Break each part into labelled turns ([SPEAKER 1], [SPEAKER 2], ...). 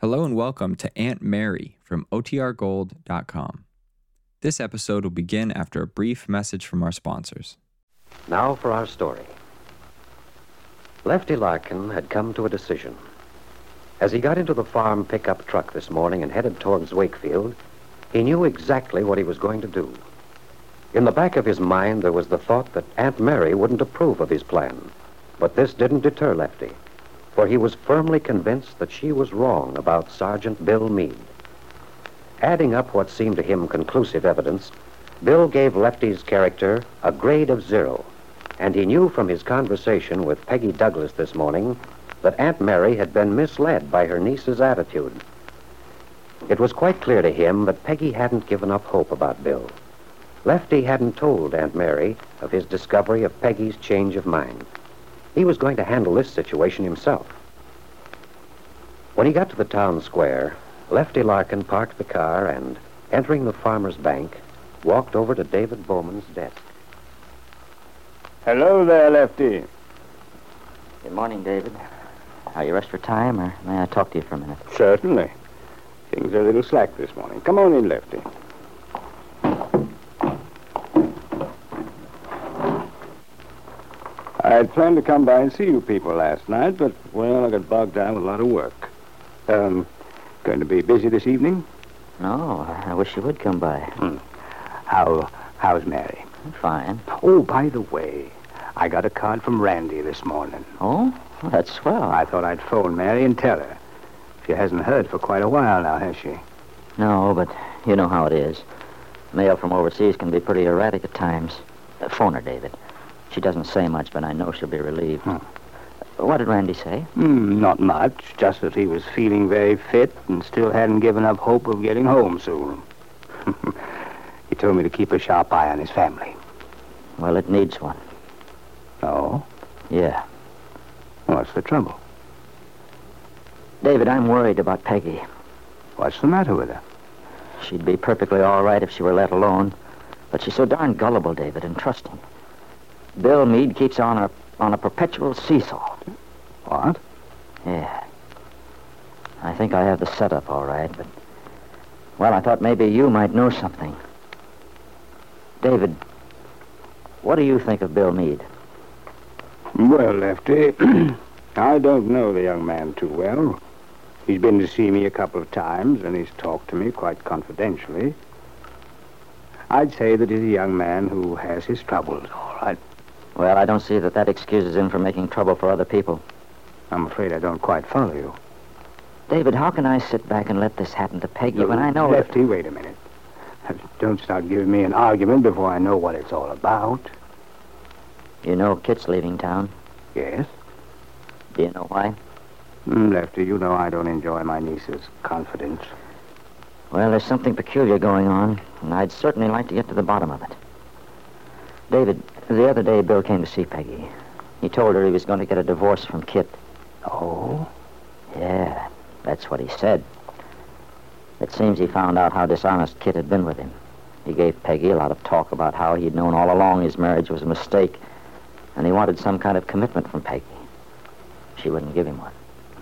[SPEAKER 1] Hello and welcome to Aunt Mary from OTRGold.com. This episode will begin after a brief message from our sponsors.
[SPEAKER 2] Now for our story. Lefty Larkin had come to a decision. As he got into the farm pickup truck this morning and headed towards Wakefield, he knew exactly what he was going to do. In the back of his mind, there was the thought that Aunt Mary wouldn't approve of his plan. But this didn't deter Lefty, for he was firmly convinced that she was wrong about Sergeant Bill Meade. Adding up what seemed to him conclusive evidence, Bill gave Lefty's character a grade of zero, and he knew from his conversation with Peggy Douglas this morning that Aunt Mary had been misled by her niece's attitude. It was quite clear to him that Peggy hadn't given up hope about Bill. Lefty hadn't told Aunt Mary of his discovery of Peggy's change of mind. He was going to handle this situation himself. When he got to the town square, Lefty Larkin parked the car and, entering the farmer's bank, walked over to David Bowman's desk.
[SPEAKER 3] Hello there, Lefty.
[SPEAKER 4] Good morning, David. Are you rushed for time, or may I talk to you for a minute?
[SPEAKER 3] Certainly. Things are a little slack this morning. Come on in, Lefty. I had planned to come by and see you people last night, but, well, I got bogged down with a lot of work. Um, going to be busy this evening?
[SPEAKER 4] No, I wish you would come by.
[SPEAKER 3] How, how's Mary?
[SPEAKER 4] Fine.
[SPEAKER 3] Oh, by the way, I got a card from Randy this morning.
[SPEAKER 4] Oh, well, that's swell.
[SPEAKER 3] I thought I'd phone Mary and tell her. She hasn't heard for quite a while now, has she?
[SPEAKER 4] No, but you know how it is. Mail from overseas can be pretty erratic at times. Uh, phone her, David. She doesn't say much, but I know she'll be relieved.
[SPEAKER 3] Hmm.
[SPEAKER 4] What did Randy say?
[SPEAKER 3] Hmm, not much. Just that he was feeling very fit and still hadn't given up hope of getting home soon. he told me to keep a sharp eye on his family.
[SPEAKER 4] Well, it needs one.
[SPEAKER 3] Oh?
[SPEAKER 4] Yeah.
[SPEAKER 3] What's the trouble?
[SPEAKER 4] David, I'm worried about Peggy.
[SPEAKER 3] What's the matter with her?
[SPEAKER 4] She'd be perfectly all right if she were let alone. But she's so darn gullible, David, and trusting. Bill Meade keeps on a, on a perpetual seesaw.
[SPEAKER 3] What?
[SPEAKER 4] Yeah. I think I have the setup all right, but. Well, I thought maybe you might know something. David, what do you think of Bill Meade?
[SPEAKER 3] Well, Lefty, I don't know the young man too well. He's been to see me a couple of times, and he's talked to me quite confidentially. I'd say that he's a young man who has his troubles, all right.
[SPEAKER 4] Well, I don't see that that excuses him for making trouble for other people.
[SPEAKER 3] I'm afraid I don't quite follow you.
[SPEAKER 4] David, how can I sit back and let this happen to Peggy when I know that...
[SPEAKER 3] Lefty, wait a minute. Don't start giving me an argument before I know what it's all about.
[SPEAKER 4] You know Kit's leaving town.
[SPEAKER 3] Yes?
[SPEAKER 4] Do you know why?
[SPEAKER 3] Mm, Lefty, you know I don't enjoy my niece's confidence.
[SPEAKER 4] Well, there's something peculiar going on, and I'd certainly like to get to the bottom of it. David, the other day Bill came to see Peggy. He told her he was going to get a divorce from Kit.
[SPEAKER 3] Oh?
[SPEAKER 4] Yeah, that's what he said. It seems he found out how dishonest Kit had been with him. He gave Peggy a lot of talk about how he'd known all along his marriage was a mistake, and he wanted some kind of commitment from Peggy. She wouldn't give him one.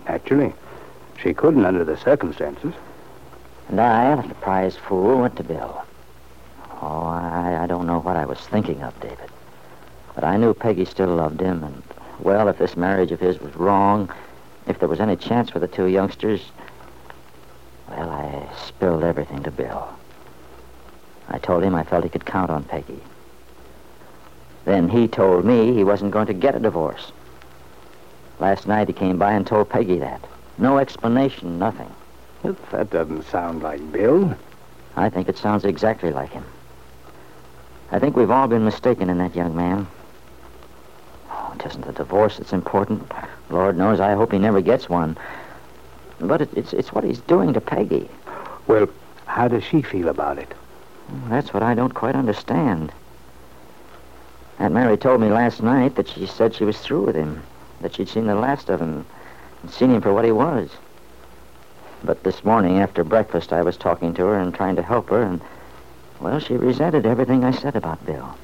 [SPEAKER 3] Naturally. She couldn't under the circumstances.
[SPEAKER 4] And I, like a prize fool, went to Bill. Oh, I, don't know what I was thinking of, David. But I knew Peggy still loved him, and, well, if this marriage of his was wrong, if there was any chance for the two youngsters, well, I spilled everything to Bill. I told him I felt he could count on Peggy. Then he told me he wasn't going to get a divorce. Last night he came by and told Peggy that. No explanation, nothing.
[SPEAKER 3] That doesn't sound like Bill.
[SPEAKER 4] I think it sounds exactly like him. I think we've all been mistaken in that young man. Oh, it isn't the divorce that's important. Lord knows I hope he never gets one. But it, it's, it's what he's doing to Peggy.
[SPEAKER 3] Well, how does she feel about it?
[SPEAKER 4] Hmm, that's what I don't quite understand. Aunt Mary told me last night that she said she was through with him, that she'd seen the last of him, and seen him for what he was. But this morning after breakfast, I was talking to her and trying to help her, and, well, she resented everything I said about Bill.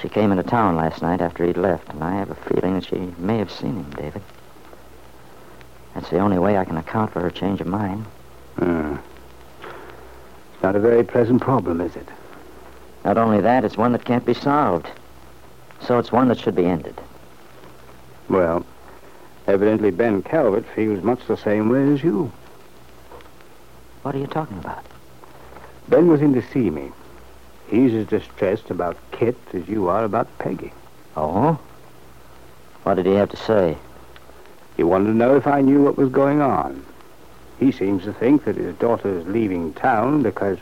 [SPEAKER 4] She came into town last night after he'd left, and I have a feeling that she may have seen him, David. That's the only way I can account for her change of mind.
[SPEAKER 3] Hmm. It's not a very pleasant problem, is it?
[SPEAKER 4] Not only that, it's one that can't be solved. So it's one that should be ended.
[SPEAKER 3] Well, evidently Ben Calvert feels much the same way as you.
[SPEAKER 4] What are you talking about?
[SPEAKER 3] Ben was in to see me. He's as distressed about Kit as you are about Peggy.
[SPEAKER 4] Oh? What did he have to say?
[SPEAKER 3] He wanted to know if I knew what was going on. He seems to think that his daughter is leaving town because,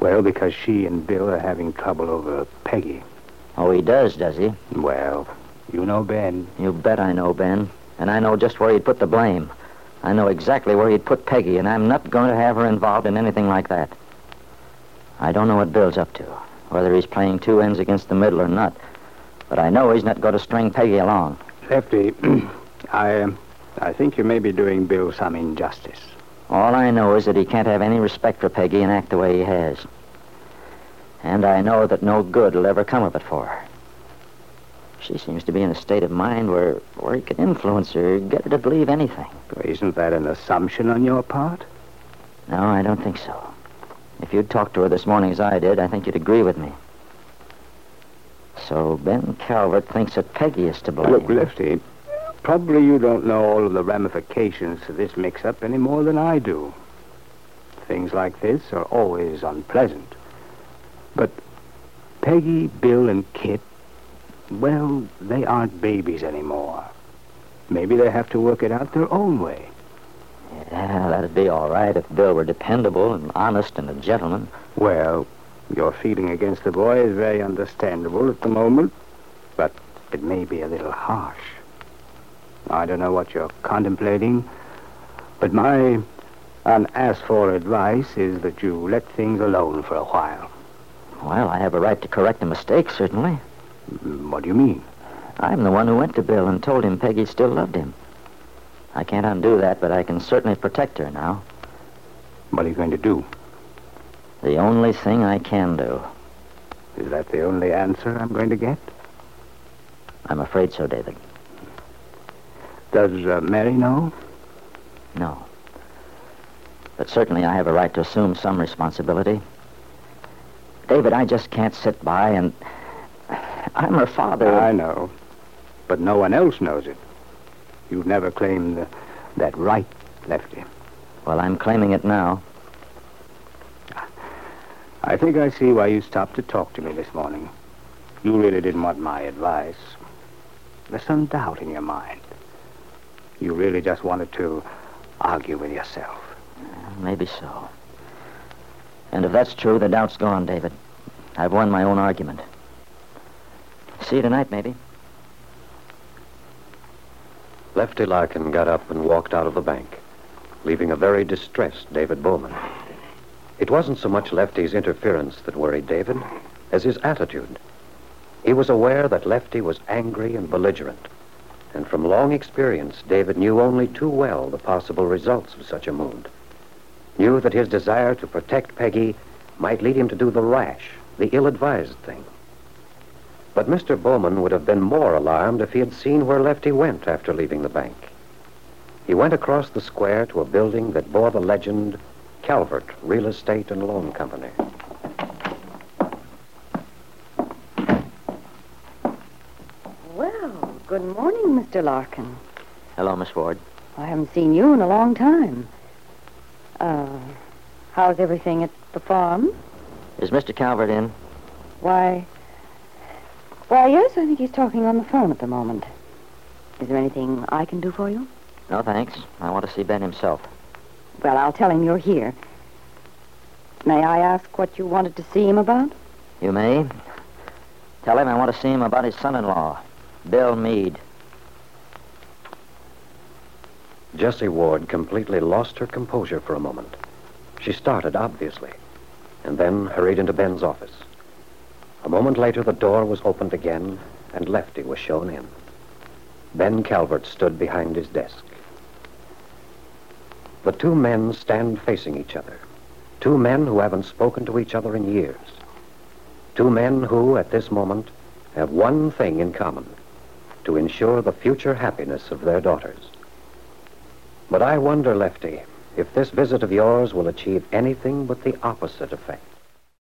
[SPEAKER 3] well, because she and Bill are having trouble over Peggy.
[SPEAKER 4] Oh, he does, does he?
[SPEAKER 3] Well, you know Ben.
[SPEAKER 4] You bet I know, Ben. And I know just where he'd put the blame. I know exactly where he'd put Peggy, and I'm not going to have her involved in anything like that. I don't know what Bill's up to, whether he's playing two ends against the middle or not. But I know he's not going to string Peggy along.
[SPEAKER 3] Lefty, I, um, I think you may be doing Bill some injustice.
[SPEAKER 4] All I know is that he can't have any respect for Peggy and act the way he has. And I know that no good will ever come of it for her. She seems to be in a state of mind where, where he can influence her, get her to believe anything.
[SPEAKER 3] Isn't that an assumption on your part?
[SPEAKER 4] No, I don't think so. If you'd talked to her this morning as I did, I think you'd agree with me. So Ben Calvert thinks that Peggy is to blame.
[SPEAKER 3] Look, Lefty, probably you don't know all of the ramifications to this mix-up any more than I do. Things like this are always unpleasant. But Peggy, Bill, and Kit, well, they aren't babies anymore. Maybe they have to work it out their own way.
[SPEAKER 4] Yeah, that'd be all right if Bill were dependable and honest and a gentleman.
[SPEAKER 3] Well, your feeling against the boy is very understandable at the moment, but it may be a little harsh. I don't know what you're contemplating, but my unasked for advice is that you let things alone for a while.
[SPEAKER 4] Well, I have a right to correct a mistake, certainly.
[SPEAKER 3] Mm, what do you mean?
[SPEAKER 4] I'm the one who went to Bill and told him Peggy still loved him. I can't undo that, but I can certainly protect her now.
[SPEAKER 3] What are you going to do?
[SPEAKER 4] The only thing I can do.
[SPEAKER 3] Is that the only answer I'm going to get?
[SPEAKER 4] I'm afraid so, David.
[SPEAKER 3] Does uh, Mary know?
[SPEAKER 4] No. But certainly I have a right to assume some responsibility. David, I just can't sit by and. I'm her father.
[SPEAKER 3] I know. But no one else knows it. You've never claimed the, that right, Lefty.
[SPEAKER 4] Well, I'm claiming it now.
[SPEAKER 3] I think I see why you stopped to talk to me this morning. You really didn't want my advice. There's some doubt in your mind. You really just wanted to argue with yourself.
[SPEAKER 4] Maybe so. And if that's true, the doubt's gone, David. I've won my own argument. See you tonight, maybe.
[SPEAKER 2] Lefty Larkin got up and walked out of the bank, leaving a very distressed David Bowman. It wasn't so much Lefty's interference that worried David as his attitude. He was aware that Lefty was angry and belligerent, and from long experience, David knew only too well the possible results of such a mood. Knew that his desire to protect Peggy might lead him to do the rash, the ill-advised thing. But Mr. Bowman would have been more alarmed if he had seen where Lefty went after leaving the bank. He went across the square to a building that bore the legend Calvert Real Estate and Loan Company.
[SPEAKER 5] Well, good morning, Mr. Larkin.
[SPEAKER 4] Hello, Miss Ward.
[SPEAKER 5] I haven't seen you in a long time. Uh, how's everything at the farm?
[SPEAKER 4] Is Mr. Calvert in?
[SPEAKER 5] Why, why, yes, I think he's talking on the phone at the moment. Is there anything I can do for you?
[SPEAKER 4] No, thanks. I want to see Ben himself.
[SPEAKER 5] Well, I'll tell him you're here. May I ask what you wanted to see him about?
[SPEAKER 4] You may. Tell him I want to see him about his son-in-law, Bill Meade.
[SPEAKER 2] Jessie Ward completely lost her composure for a moment. She started, obviously, and then hurried into Ben's office. A moment later, the door was opened again, and Lefty was shown in. Ben Calvert stood behind his desk. The two men stand facing each other. Two men who haven't spoken to each other in years. Two men who, at this moment, have one thing in common to ensure the future happiness of their daughters. But I wonder, Lefty, if this visit of yours will achieve anything but the opposite effect.